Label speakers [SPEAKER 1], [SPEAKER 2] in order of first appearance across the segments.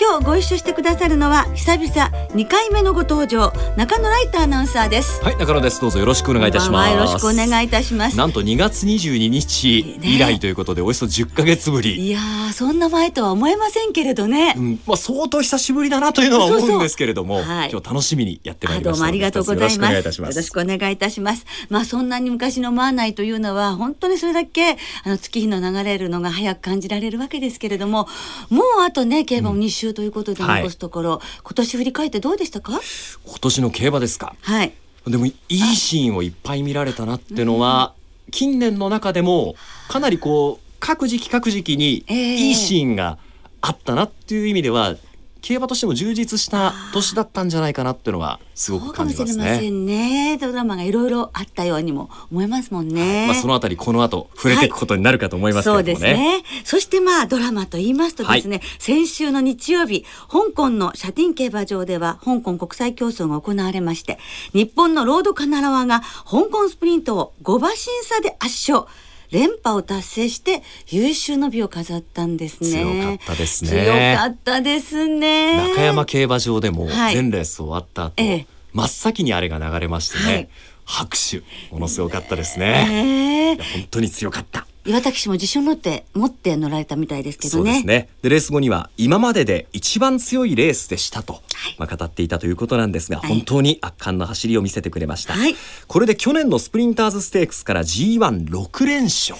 [SPEAKER 1] 今日ご一緒してくださるのは久々2回目のご登場中野ライターアナウンサーです。
[SPEAKER 2] はい中野です。どうぞよろしくお願いいたします。
[SPEAKER 1] よろしくお願いいたします。
[SPEAKER 2] なんと2月22日以来ということで、ね、およそ10ヶ月ぶり。
[SPEAKER 1] いやそんな前とは思えませんけれどね、
[SPEAKER 2] うん、まあ相当久しぶりだなというのは思うんですけれどもはい、今日楽しみにやってまいりましたどうも
[SPEAKER 1] ありがとうございます。よろしくお願いいたします。まあそんなに昔の思わないというのは本当にそれだけあの月日の流れるのが早く感じられるわけですけれどももうあとね競馬も2週ということで、うんはい。すところ今年振り返ってどうでしたか？
[SPEAKER 2] 今年の競馬ですか。
[SPEAKER 1] はい。
[SPEAKER 2] でもいいシーンをいっぱい見られたなってのは、近年の中でもかなりこう各時期各時期にいいシーンがあったなっていう意味では、競馬としても充実した年だったんじゃないかなっていうのはすごく感じますね。そうかもしれません
[SPEAKER 1] ね。ドラマがいろいろあったようにも思いますもんね。
[SPEAKER 2] まあそのあたりこの後触れていくことになるかと思いますけど
[SPEAKER 1] ね、はい、そうですね。そしてまあドラマと言いますとですね、はい、先週の日曜日、香港のシャティン競馬場では香港国際競争が行われまして、日本のロードカナラワが香港スプリントを5馬審査で圧勝。連覇を達成して優秀の美を飾ったんですね。
[SPEAKER 2] 強かったですね。
[SPEAKER 1] 強かったですね。
[SPEAKER 2] 中山競馬場でも全レース終わった後、はい、真っ先にあれが流れましてね、はい、拍手ものすごかったですね。えー、本当に強かった。
[SPEAKER 1] 岩田騎手も自信を持って持って乗られたみたいですけどね。そうですね。
[SPEAKER 2] でレース後には今までで一番強いレースでしたと、はい、まあ語っていたということなんですが、はい、本当に圧巻の走りを見せてくれました。はい、これで去年のスプリンターズステークスから G16 連勝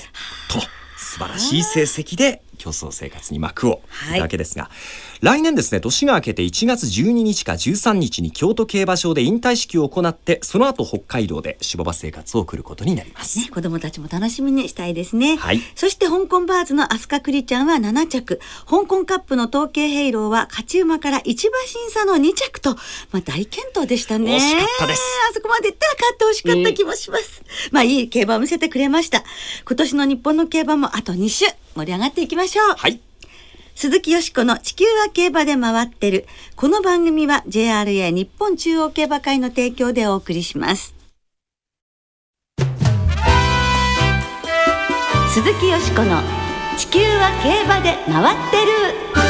[SPEAKER 2] と素晴らしい成績で競争生活に幕を開たわけですが、はい、来年ですね年が明けて1月12日か13日に京都競馬場で引退式を行ってその後北海道で芝馬生活を送ることになります、
[SPEAKER 1] ね、子供たちも楽しみにしたいですね、
[SPEAKER 2] はい、
[SPEAKER 1] そして香港バーズの飛鳥栗ちゃんは7着。香港カップの統計ヘイローは勝ち馬から一馬審査の2着と、まあ、大健闘でしたね。
[SPEAKER 2] 惜しかったです。
[SPEAKER 1] あそこまでいったら勝ってほしかった気もします、うん、まあいい競馬を見せてくれました。今年の日本の競馬もあと2週盛り上がっていきましょう
[SPEAKER 2] はい
[SPEAKER 1] 鈴木よしこの地球は競馬で回ってる。この番組は JRA 日本中央競馬会の提供でお送りします。鈴木よしこの地球は競馬で回ってる。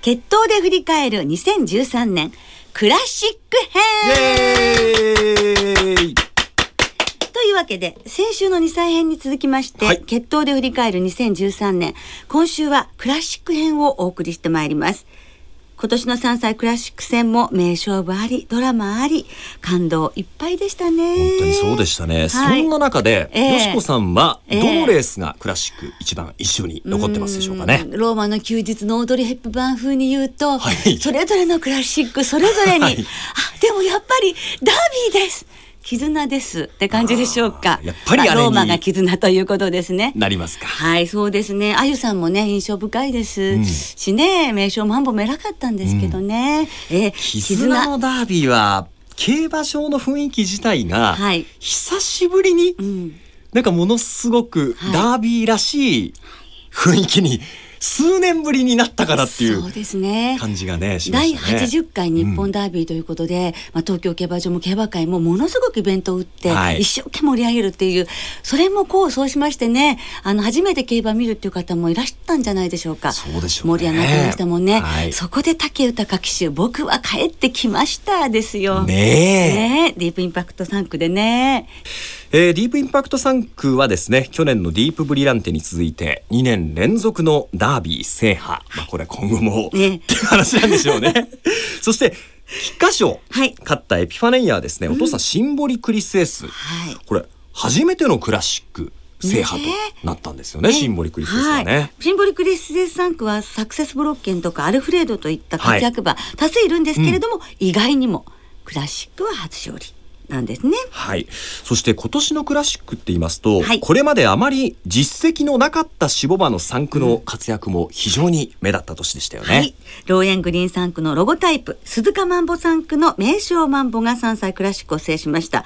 [SPEAKER 1] 決闘で振り返る2013年クラシック編。というわけで、先週の2歳編に続きまして、はい、決闘で振り返る2013年、今週はクラシック編をお送りしてまいります。今年の3歳クラシック戦も名勝負あり、ドラマあり、感動いっぱいでしたね。
[SPEAKER 2] 本当にそうでしたね。はい、そんな中で、えー、よしこさんは、どのレースがクラシック一番一緒に残ってますでしょうかね。
[SPEAKER 1] ローマの休日のオードリー・ヘップバーン風に言うと、はい、それぞれのクラシック、それぞれに、はい、あ、でもやっぱりダービーです。絆ですって感じでしょうか。
[SPEAKER 2] やっぱり
[SPEAKER 1] ローマが絆ということですね。
[SPEAKER 2] なりますか。
[SPEAKER 1] はい、そうですね。あゆさんもね、印象深いです、うん、しね、名称マンボも偉かったんですけどね。
[SPEAKER 2] うん、え絆のダービーは、競馬場の雰囲気自体が、はい、久しぶりに、うん、なんかものすごくダービーらしい雰囲気に、数年ぶりになったからっていう感じがね、ね、
[SPEAKER 1] 第80回日本ダービーということで、うん、まあ、東京競馬場も競馬会もものすごくイベントを打って、はい、一生懸命盛り上げるっていうそれもこうそうしましてねあの初めて競馬見るっていう方もいらしたんじゃないでしょうか。
[SPEAKER 2] そうでしょう、
[SPEAKER 1] ね、盛り上がってましたもんね、はい、そこで武豊騎手僕は帰ってきましたですよ。
[SPEAKER 2] ね
[SPEAKER 1] ねディープインパクト3区でね
[SPEAKER 2] えー、ディープインパクト3区はですね去年のディープブリランテに続いて2年連続のダービー制覇、まあ、これ今後も、ね、っていう話なんでしょうね。そして菊花賞、はい、勝ったエピファネイアはですね、お父さんシンボリクリスエス、はい、これ初めてのクラシック制覇となったんですよね、ね。シンボリクリスエスはね、はい、
[SPEAKER 1] シンボリクリスエス3区はサクセスブロッケンとかアルフレードといった活躍馬、多数いるんですけれども、うん、意外にもクラシックは初勝利なんですね。
[SPEAKER 2] はい。そして今年のクラシックって言いますと、はい、これまであまり実績のなかったシボバの3区の活躍も非常に目立った年でしたよね。はい。
[SPEAKER 1] ローエングリーン産駒のロゴタイプ、スズカマンボ産駒のメイショウマンボが3歳クラシックを制しました。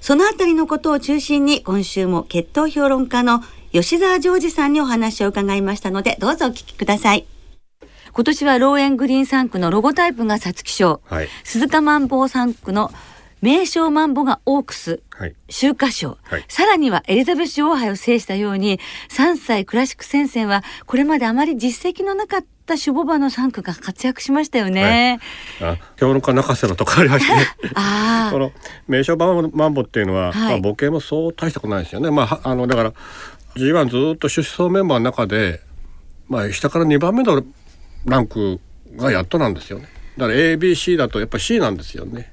[SPEAKER 1] そのあたりのことを中心に今週も血統評論家の吉沢ジョージさんにお話を伺いましたので、どうぞお聞きください。今年はローエングリーン産駒のロゴタイプが皐月賞、はい、スズカマンボ産駒のメイショウマンボがオークス、はい、秋華賞、はい、さらにはエリザベス女王杯を制したように3歳クラシック戦線はこれまであまり実績のなかったシュボバの3区が活躍しましたよね。
[SPEAKER 3] はい、あ評論家中瀬のとこありましてね。あこの名称マンボっていうのは、はい、まあ母系もそう大したことないですよね。まああのだから G1 ずっと出走メンバーの中でまあ下から2番目のランクがやっとなんですよね。だから ABC だとやっぱ C なんですよね。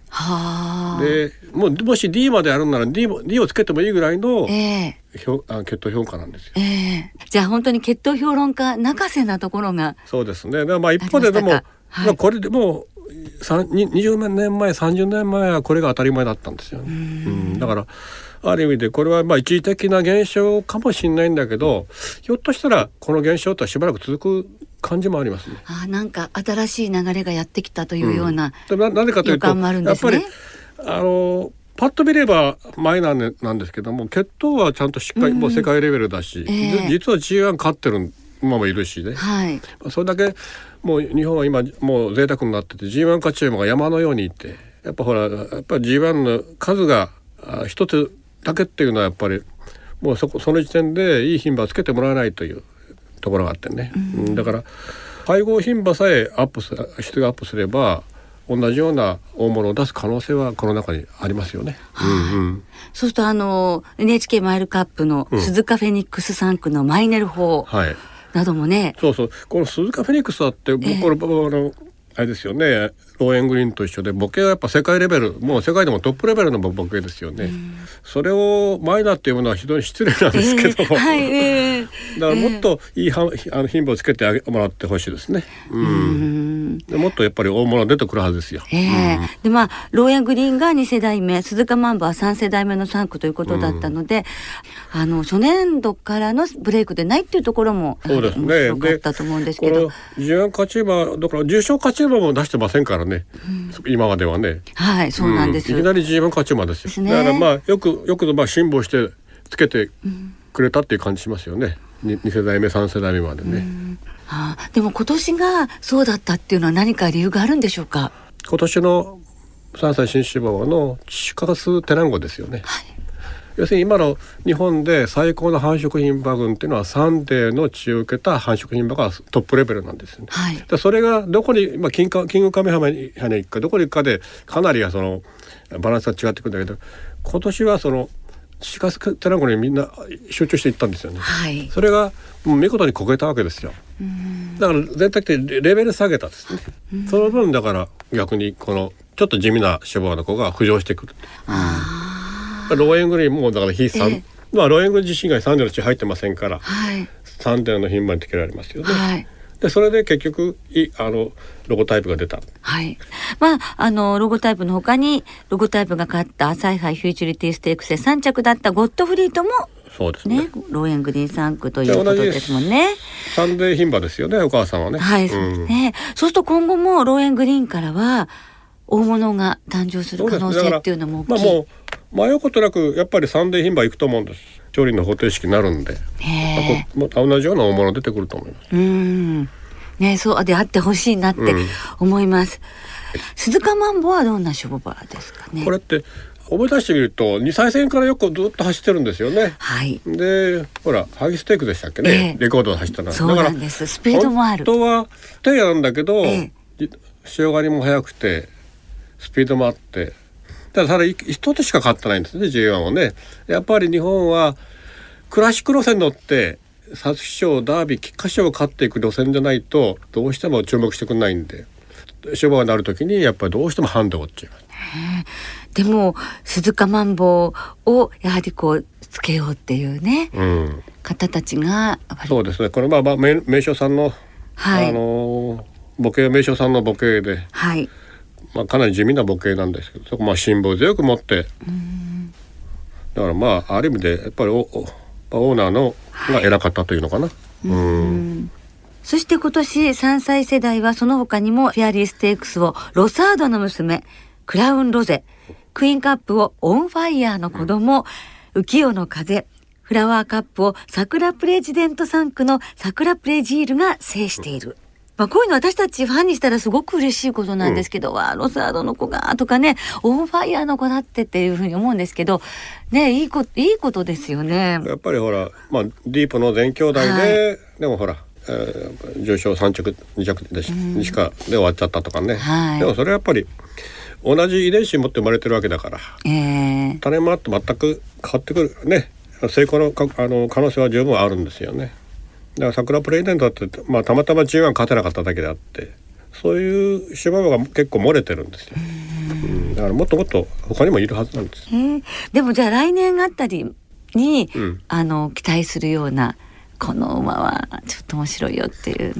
[SPEAKER 3] でもうもし D までやるなら D, も D をつけてもいいぐらいの、えー、あ血糖評価なんですよ、
[SPEAKER 1] えー、じゃあ本当に血糖評論家中瀬なところが
[SPEAKER 3] そうですね。でまあ一方ででも、はい、まあこれでも20年前30年前はこれが当たり前だったんですよね。うん。だからある意味でこれはまあ一時的な現象かもしれないんだけどひょっとしたらこの現象とはしばらく続く感じもありますね。
[SPEAKER 1] あなんか新しい流れがやってきたというような、
[SPEAKER 3] うん、なぜかというと、やっぱりあのパッと見ればマイナーなんですけども血統はちゃんとしっかり、もう世界レベルだし、えー、実は G1 勝ってる馬もいるしね、はい、それだけもう日本は今もう贅沢になってて G1 勝ち馬が山のようにいてやっぱほらやっぱ G1 の数が一つだけっていうのはやっぱりもうそこその時点でいい牝馬をつけてもらわないというところがあってね、うん、だから配合牝馬さえアップす質がアップすれば同じような大物を出す可能性はこの中にありますよね。
[SPEAKER 1] うんうん、そうするとあの NHK マイルカップの鈴鹿フェニックス3区のマイネル法などもね、
[SPEAKER 3] そうそう。このスズカフェニックスだって僕、え。ー、これあのあれですよねローエングリンと一緒で母系はやっぱ世界レベルもう世界でもトップレベルの母系ですよね、うん、それをマイナーっていうものは非常に失礼なんですけど、え ーはいえー、だからもっといいは、えー、あの品をつけてあげもらってほしいですね、うん、でもっとやっぱり大物出てくるはずですよ、
[SPEAKER 1] えー、うん、でまあローエングリンが2世代目スズカマンボ3世代目の産駒ということだったので、あの初年度からのブレイクでないっていうところもそうですね。面白かったと思うんですけど。
[SPEAKER 3] 自由勝ち馬だから重賞勝ち馬も出してませんからね、うん、今まではね。
[SPEAKER 1] はいそうなんです、
[SPEAKER 3] うん、いきなり自分勝ち馬ですよ、ね、だからまあよくよくまあ辛抱してつけてくれたっていう感じしますよね、うん、2世代目3世代目までね、
[SPEAKER 1] はあ、でも今年がそうだったっていうのは何か理由があるんでしょうか？
[SPEAKER 3] 今年の3歳新種馬のチカステナンゴですよね、はい要するに今の日本で最高の繁殖牝馬群っていうのはサンデーの血を受けた繁殖牝馬がトップレベルなんですよね。はい、それがどこに、まあ、キンキングカメハメに行くかどこに行くかでかなりそのバランスが違ってくるんだけど今年はそのシカステナゴにみんな集中していったんですよね。はい、それがもう見事にこけたわけですよ。だから全体的にレベル下げたですね。その分だから逆にこのちょっと地味な脂肪の子が浮上してくる。ローエングリンもだから非サンデー、えー、まあローエングリン自身がサンデーの血入ってませんから、はい、サンデーの牝馬につけられますよね。はいでそれで結局いあのロゴタイプが出た。
[SPEAKER 1] はい。まああのロゴタイプのほかにロゴタイプが勝った朝日杯フューチュリティステークスで3着だったゴッドフリートも
[SPEAKER 3] そうですね。ね
[SPEAKER 1] ローエングリン産駒ということですもんね。
[SPEAKER 3] サンデー牝馬ですよねお母さんはね。
[SPEAKER 1] はい、そうですね。そうすると今後もローエングリンからは大物が誕生する可能性っていうのも大きい。まあもう
[SPEAKER 3] 迷うことなくやっぱりサンデー牝馬行くと思うんです。調理の方程式になるんで。同じような大物出てくると思います。うん。
[SPEAKER 1] ねそうであってほしいなって思います、うん、鈴鹿マンボはどんな勝負馬ですかね？
[SPEAKER 3] これって思い出してみると2歳戦からよくずっと走ってるんですよね。はい。で、ほらハギステークでしたっけね、えー、レコードで走ったの
[SPEAKER 1] そうなんです。スピードもある。
[SPEAKER 3] 本当は手なんだけど、えー、仕上がりも速くてスピードもあってただただ一つしか勝ってないんですね J1 をね。やっぱり日本はクラシック路線乗って皐月賞ダービー菊花賞を勝っていく路線じゃないとどうしても注目してくれないんで勝負がなる時にやっぱりどうしてもハンドを打っちゃいます。
[SPEAKER 1] でも鈴鹿マンボウをやはりこうつけようっていうね、うん、方たちが
[SPEAKER 3] そうですね。これまあまあ名名所さんの、はい、あのボケ名所さんのボケで、はい、まあ、かなり地味な模型なんですけどそこまあ辛抱強く持ってだからまあある意味でやっぱりオオーナーのが偉かったというのかな。はい、うん
[SPEAKER 1] そして今年3歳世代はその他にもフェアリーステークスをロサードの娘クラウンロゼクイーンカップをオンファイヤーの子供、うん、浮世の風フラワーカップを桜プレジデント3区の桜プレジールが制している。まあ、こういうの私たちファンにしたらすごく嬉しいことなんですけど、うん、わロサードの子がとかねオンファイヤーの子だってっていうふうに思うんですけどねいいこいいことですよね。
[SPEAKER 3] やっぱりほら、まあ、ディープの全兄弟で、はい、でもほら、えー、重賞3着2着でし,、うん、しかで終わっちゃったとかね、はい、でもそれはやっぱり同じ遺伝子持って生まれてるわけだから、えー、種もあって全く変わってくるね。成功のかあの可能性は十分あるんですよね。だから桜プレイデントって、まあ、たまたま G1 勝てなかっただけであってそういう芝馬が結構漏れてるんですよ。うん、だからもっともっと他にもいるはずなんです。
[SPEAKER 1] でもじゃあ来年あたりに、うん、あの期待するようなこの馬はちょっと面白いよっていう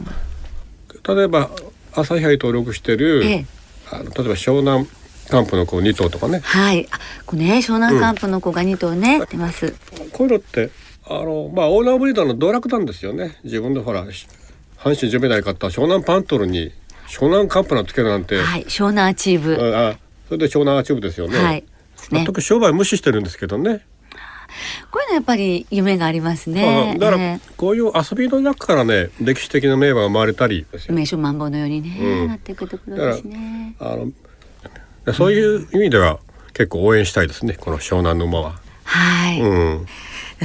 [SPEAKER 3] 例えば朝日杯登録してる、ええ、あの例えばショウナンカンプの子2頭とかね。
[SPEAKER 1] はい。あこれねショウナンカンプの子が2頭ね、うん、出ます。
[SPEAKER 3] こういうのってあのまあオーナーブリーダーの道楽なんですよね。自分でほら阪神ジュベナイル勝ったショウナンパントルにショウナンカンプつけるなんて
[SPEAKER 1] はいショウナンアチーヴ。
[SPEAKER 3] あそれでショウナンアチーヴですよね。はい全く商売無視してるんですけどね。
[SPEAKER 1] こういうのやっぱり夢がありますね。
[SPEAKER 3] だから、こういう遊びの中からね歴史的な名馬が生まれたり
[SPEAKER 1] 名所万本のようにね、うん、なっていくところですね。あ
[SPEAKER 3] のそういう意味では結構応援したいですねこの湘南の馬は。
[SPEAKER 1] はい。うん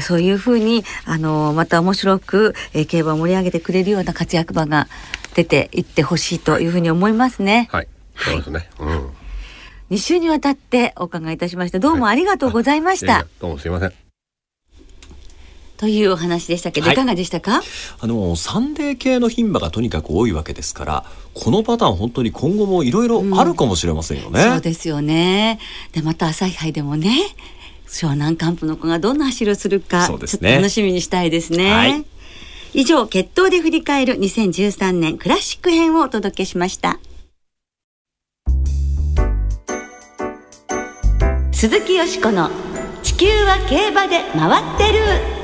[SPEAKER 1] そういうふうにあのまた面白く、えー、競馬を盛り上げてくれるような活躍馬が出ていってほしいというふうに思いますね。
[SPEAKER 3] はい、そうですね。うん。
[SPEAKER 1] 2週にわたってお伺いいたしました。どうもありがとうございました、はい、
[SPEAKER 3] どうもすいません。
[SPEAKER 1] というお話でしたけど、はい、いかがでしたか？
[SPEAKER 2] あのサンデー系の牝馬がとにかく多いわけですからこのパターン本当に今後もいろいろあるかもしれませんよね、
[SPEAKER 1] うん、そうですよね。でまた朝日杯でもね湘南カンプの子がどんな走りをするか、ね、ちょっと楽しみにしたいですね、はい、以上決闘で振り返る2013年クラシック編をお届けしました。鈴木淑子の地球は競馬でまわってる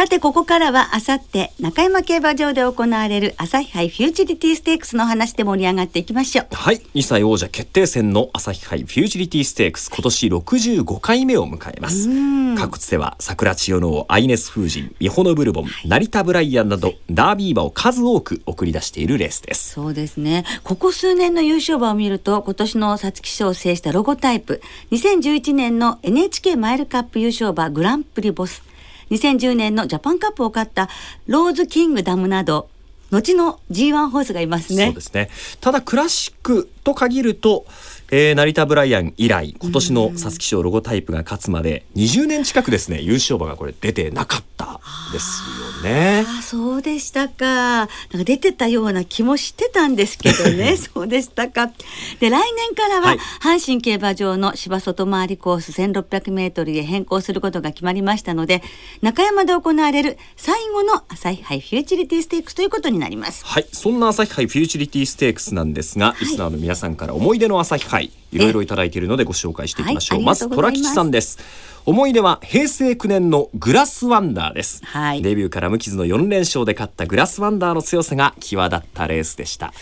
[SPEAKER 1] さてここからはあさって中山競馬場で行われる朝日杯フューチュリティステークスの話で盛り上がっていきましょう。
[SPEAKER 2] はい。2歳王者決定戦の朝日杯フューチュリティステークス今年65回目を迎えます。過去にはサクラチヨノオーアイネスフウジンミホノブルボン、はい、ナリタブライアンなどダービー馬を数多く送り出しているレースです。
[SPEAKER 1] そうですね。ここ数年の優勝馬を見ると今年の皐月賞を制したロゴタイプ。2011年の NHK マイルカップ優勝馬グランプリボス2010年のジャパンカップを勝ったローズキングダムなど後の G1 ホースがいますね。
[SPEAKER 2] そうですね。ただクラシックと限ると、えー、成田ブライアン以来今年の皐月賞ロゴタイプが勝つまで20年近くですね優勝馬がこれ出てなかったですよね。
[SPEAKER 1] あそうでしたか。なんか出てたような気もしてたんですけどね。そうでしたか。で来年からは阪神競馬場の芝外回りコース 1600m へ変更することが決まりましたので中山で行われる最後の朝日杯フューチュリティステークスということになります。
[SPEAKER 2] はい。そんな朝日杯フューチュリティステークスなんですが、はい、リスナーの皆さんから思い出の朝日杯いろいろいただいているのでご紹介していきましょう、はい、まず虎吉さんです思い出は平成9年のグラスワンダーです、はい、デビューから無傷の4連勝で勝ったグラスワンダーの強さが際立った。レースでした。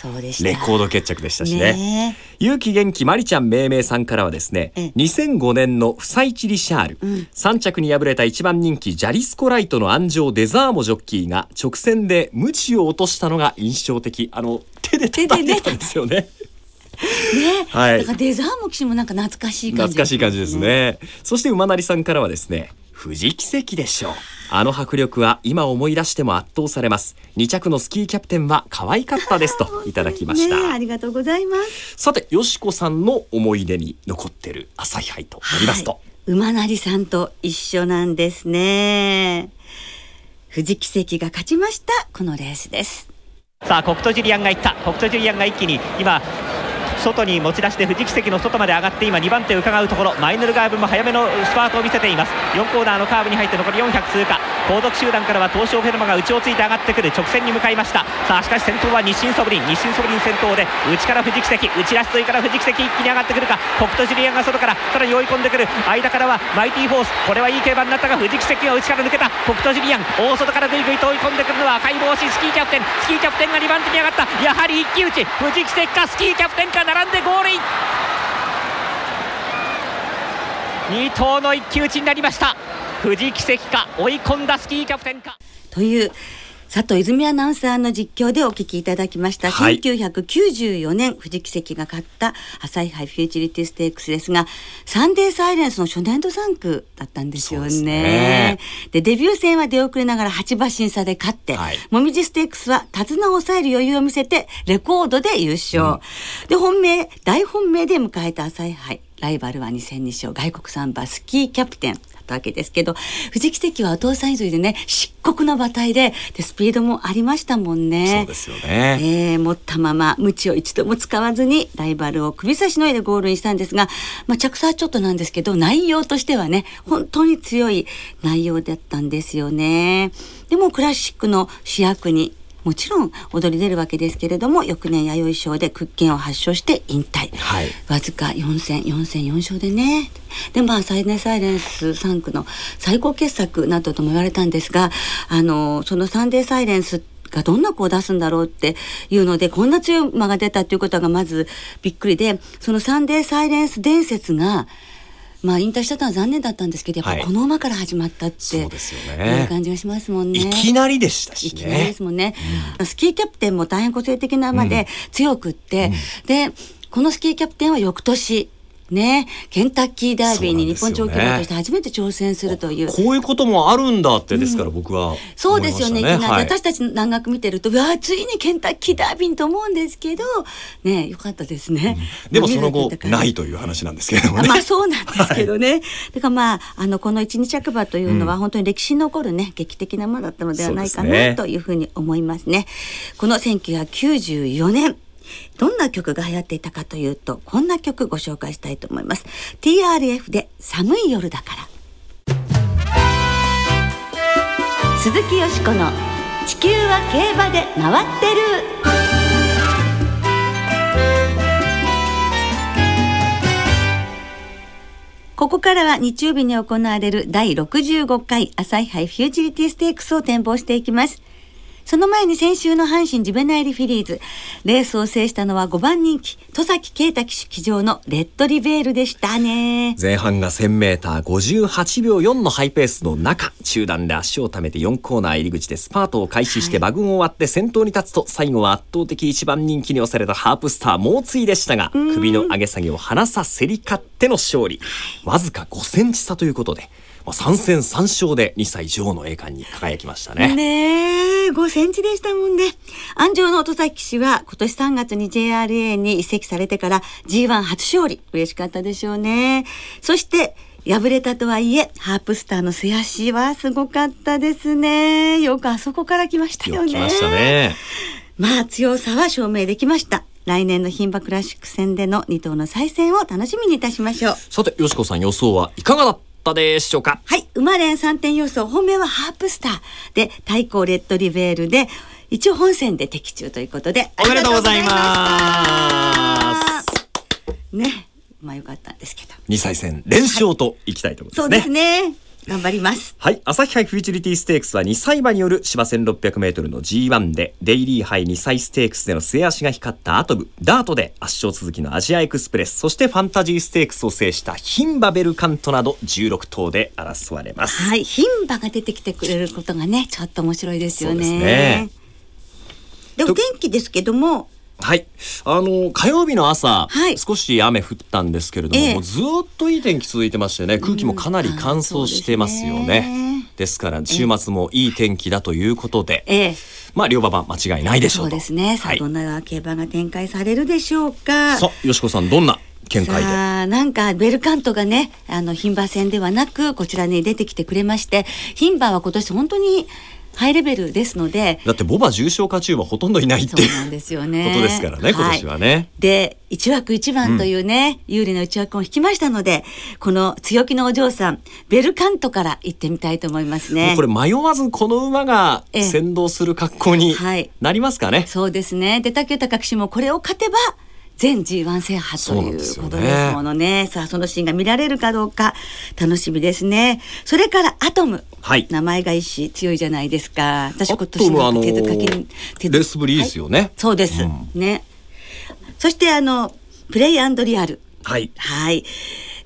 [SPEAKER 2] レコード決着でしたしね。勇気元気マリちゃん命名さんからはですね2005年のフサイチリシャール、うん、3着に敗れた一番人気ジャリスコライトの安城デザーモジョッキーが直線でムチを落としたのが印象的。あの手で叩いてたんですよね
[SPEAKER 1] ね、はい。だからデザーモ騎士もなんか懐かしい
[SPEAKER 2] 感じ、懐かしい感じですね。そして馬なりさんからはですね、富士奇跡でしょう。あの迫力は今思い出しても圧倒されます。二着のスキーキャプテンは可愛かったですと いただきました。
[SPEAKER 1] ね、ありがとうございます。
[SPEAKER 2] さて、よしこさんの思い出に残ってる朝日杯となりますと、は
[SPEAKER 1] い、馬なりさんと一緒なんですね。富士奇跡が勝ちましたこのレースです。
[SPEAKER 4] さあ、北斗ジュリアンがいった。北斗ジュリアンが一気に今外に持ち出して富士奇跡の外まで上がって今2番手を伺うところ。マイヌルガーブも早めのスパートを見せています。4コーナーのカーブに入って残り400通過。後続集団からは東証フェルマが内をついて上がってくる。直線に向かいました。さあしかし先頭は日清ソブリン日清ソブリン先頭で内から富士奇跡。内ラストから富士奇跡一気に上がってくるか。北斗ジュリアンが外から。さらに追い込んでくる。間からはマイティーフォース。これはいい競馬になったが富士奇跡が内から抜けた。北斗ジュリアン大外からぐいぐいと追い込んでくるのは赤い帽子スキーキャプテン。スキーキャプテンが2番手に上がった。やはり一騎打ち。富士奇跡かスキーキャプテンか並んでゴールイン。2頭の一騎打ちになりました。富士奇跡か追い込んだスキーキャプテンか。
[SPEAKER 1] という佐藤泉アナウンサーの実況でお聞きいただきました、はい、1994年富士奇跡が勝った朝日杯フューチリティステークスですがサンデーサイレンスの初年度3区だったんですよね。でデビュー戦は出遅れながら8馬審査で勝って、はい、もみじステークスは手綱を抑える余裕を見せてレコードで優勝、うん、で本命大本命で迎えた朝日杯ライバルは2戦2勝外国産馬スキーキャプテンったわけですけど、藤木関はお父さん譲りでね、漆黒の馬体で、で、スピードもありましたもんね。
[SPEAKER 2] そうですよね。
[SPEAKER 1] えー、持ったまま、鞭を一度も使わずに、ライバルを首差しの上でゴールにしたんですが、まあ、着差はちょっとなんですけど、内容としてはね、本当に強い内容だったんですよね。でも、クラシックの主役にもちろん踊り出るわけですけれども翌年弥生賞で屈腱を発症して引退、はい、わずか4戦4戦4勝でね。でまあサイネサイレンス3区の最高傑作などとも言われたんですがあのそのサンデーサイレンスがどんな子を出すんだろうっていうのでこんな強い馬が出たっていうことがまずびっくりでそのサンデーサイレンス伝説がまあ引退したのは残念だったんですけどやっぱこの馬から始まったって、はい、そうですよね。いう感じがしますもんね。
[SPEAKER 2] いきなりでしたし、
[SPEAKER 1] ね、いきなりですもんね、うん、スキーキャプテンも大変個性的な馬で強くって、うん、でこのスキーキャプテンは翌年ね、ケンタッキーダービーに日本長距離として初めて挑戦するという、
[SPEAKER 2] ね、こういうこともあるんだってですから僕は、
[SPEAKER 1] ね。そうですよね、はい、私たち南学見てるとわあついにケンタッキーダービーと思うんですけどねよかったですね、
[SPEAKER 2] うん、でもその後ないという話なんですけれどもね
[SPEAKER 1] まあそうなんですけどね、はい、だからまああのこの一日着馬というのは本当に歴史に残るね劇的なものだったのではないかなというふうに思いますね。この1994年どんな曲が流行っていたかというとこんな曲ご紹介したいと思います。TRF で寒い夜だから。鈴木よしこの地球は競馬で回ってる。ここからは日曜日に行われる第65回朝日杯フューチリティステークスを展望していきます。その前に先週の阪神ジュベナイルフィリーズ。レースを制したのは5番人気、戸崎啓太騎手騎乗のレッドリベールでしたね。
[SPEAKER 2] 前半が 1000m58 秒4のハイペースの中、中段で足を溜めて4コーナー入り口でスパートを開始して馬群を割って先頭に立つと、最後は圧倒的1番人気に押されたハープスター猛追でしたが、首の上げ下げを離さ競り勝っての勝利。わずか5センチ差ということで、3戦3勝で2歳女王の栄冠に輝きましたね。
[SPEAKER 1] ねえ、5センチでしたもんね。安城の戸崎氏は今年3月に JRA に移籍されてから G1 初勝利。嬉しかったでしょうね。そして、敗れたとはいえ、ハープスターの瀬足はすごかったですね。よくあそこから来ましたよね。来
[SPEAKER 2] ましたね。
[SPEAKER 1] まあ強さは証明できました。来年の牝馬クラシック戦での2頭の再戦を楽しみにいたしましょう。
[SPEAKER 2] さて、淑子さん予想はいかがだった？でしょうか
[SPEAKER 1] はい馬連3点予想本命はハープスターで対抗レッドリヴェールで一応本線で的中ということで
[SPEAKER 2] おめでとうございます。
[SPEAKER 1] ね。まあよかったんですけど。
[SPEAKER 2] 2歳戦連勝といきたいところ
[SPEAKER 1] ですね、はい、そうですね頑張ります。
[SPEAKER 2] はい。朝日杯フューチュリティステークスは2歳馬による芝1600メートルの G1 で、デイリー杯2歳ステークスでの末脚が光ったアトム、ダートで圧勝続きのアジアエクスプレス、そしてファンタジーステークスを制した牝馬ベルカントなど16頭で争われます。
[SPEAKER 1] はい。ヒンバが出てきてくれることがね、ちょっと面白いですよね。そうですね。で、お天気ですけども、
[SPEAKER 2] はい。あの、火曜日の朝、はい、少し雨降ったんですけれども、えー、もうずっといい天気続いてましてね、空気もかなり乾燥してますよね。です、から、週末もいい天気だということで、えー、まあ、両馬場間違いないでしょう
[SPEAKER 1] そうですね。さあ、どんな競馬が展開されるでしょうか。
[SPEAKER 2] さあ、よしこさん、どんな見解で？
[SPEAKER 1] なんかベルカントがねあの牝馬戦ではなくこちらに出てきてくれまして牝馬は今年本当にハイレベルですので
[SPEAKER 2] だってボバ重賞勝ち馬ほとんどいないって
[SPEAKER 1] そうなんですよね。
[SPEAKER 2] ことですからね今年はね、はい、
[SPEAKER 1] で1枠1番というね、うん、有利な内枠を引きましたのでこの強気のお嬢さんベルカントから行ってみたいと思いますね。
[SPEAKER 2] これ迷わずこの馬が先導する格好になりますかね、はい、
[SPEAKER 1] そうですね。で竹豊騎手もこれを勝てば全 G1 制覇ということですものね。ねさあ、そのシーンが見られるかどうか楽しみですね。それからアトム。はい、名前がいいし強いじゃないですか。私今年の手塚金、
[SPEAKER 2] 手レースぶりですよね、はい、
[SPEAKER 1] そうです、うん、ね。そしてあのプレイリアル。
[SPEAKER 2] はい。
[SPEAKER 1] はい。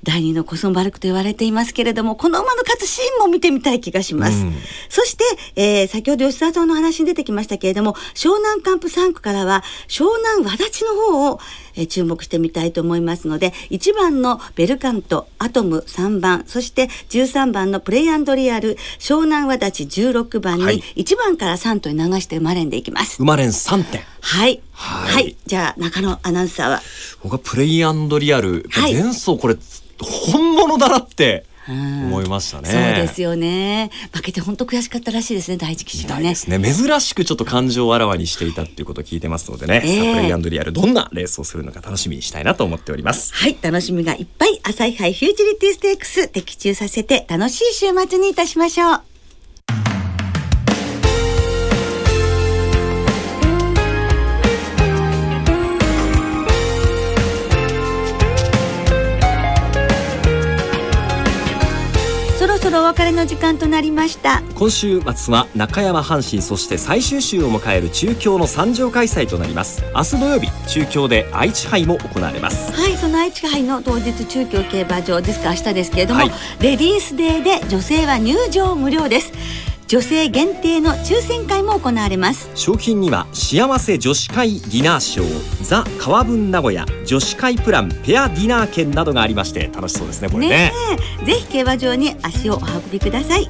[SPEAKER 1] 第二のコスモバルクと言われていますけれども、この馬の勝つシーンも見てみたい気がします。うん、そして、えー、先ほど吉沢さんの話に出てきましたけれども、湘南カンプ3区からは、湘南和立の方を、えー、注目してみたいと思いますので、1番のベルカント、アトム3番、そして13番のプレイリアル、湘南和立16番に、1番から3と流して生まれんでいきます。
[SPEAKER 2] 生まれん3点。
[SPEAKER 1] はい。はい。はい、じゃあ、中野アナウンサーは？
[SPEAKER 2] 僕はプレイリアル、前走これ、本物だなって思いましたね、
[SPEAKER 1] そうですよね。負けて本当悔しかったらしいですね第一騎手はね。
[SPEAKER 2] ね。珍しくちょっと感情をあらわにしていたっていうことを聞いてますのでね、えー、サプレイアンドリアルどんなレースをするのか楽しみにしたいなと思っております。
[SPEAKER 1] はい楽しみがいっぱい。朝日杯フューチュリティステークス的中させて楽しい週末にいたしましょうお別れの時間となりました。
[SPEAKER 2] 今週末は中山阪神そして最終週を迎える中京の三条開催となります。明日土曜日中京で愛知杯も行われます。
[SPEAKER 1] はいその愛知杯の当日中京競馬場ですか明日ですけれども、はい、レディースデーで女性は入場無料です女性限定の抽選会も行われます。
[SPEAKER 2] 商品には幸せ女子会ディナーショーザ川分名古屋女子会プランペアディナー券などがありまして楽しそうですねこれね。
[SPEAKER 1] ねぜひ競馬場に足をお運びください。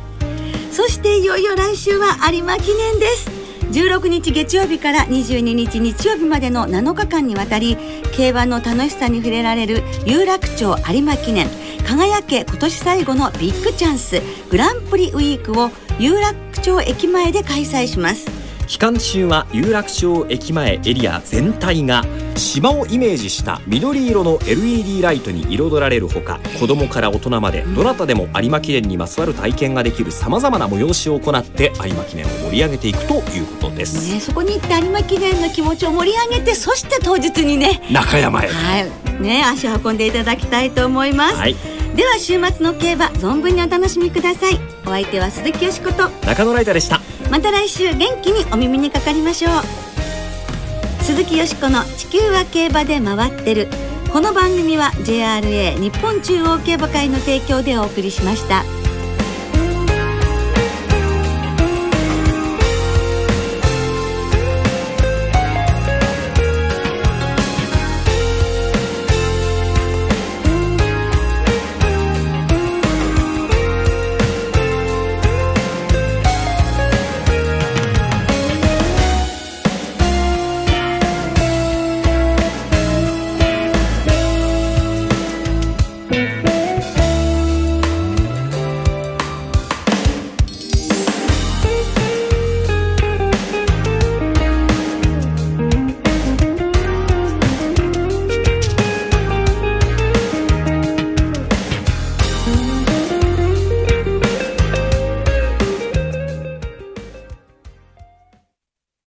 [SPEAKER 1] そしていよいよ来週は有馬記念です16日月曜日から22日日曜日までの7日間にわたり競馬の楽しさに触れられる有楽町有馬記念。輝け今年最後のビッグチャンスグランプリウィークを有楽町駅前で開催します。
[SPEAKER 2] 期間中は有楽町駅前エリア全体が島をイメージした緑色の LED ライトに彩られるほか子供から大人までどなたでも有馬記念にまつわる体験ができるさまざまな催しを行って有馬記念を盛り上げていくということです、
[SPEAKER 1] ね、そこに行って有馬記念の気持ちを盛り上げてそして当日にね
[SPEAKER 2] 中山へ、
[SPEAKER 1] はい。ね、足を運んでいただきたいと思います、はい。では週末の競馬存分にお楽しみください。お相手は鈴木よしこと。
[SPEAKER 2] 中野ライタでした
[SPEAKER 1] また来週元気にお耳にかかりましょう鈴木よしこの地球は競馬で回ってるこの番組は JRA 日本中央競馬会の提供でお送りしました。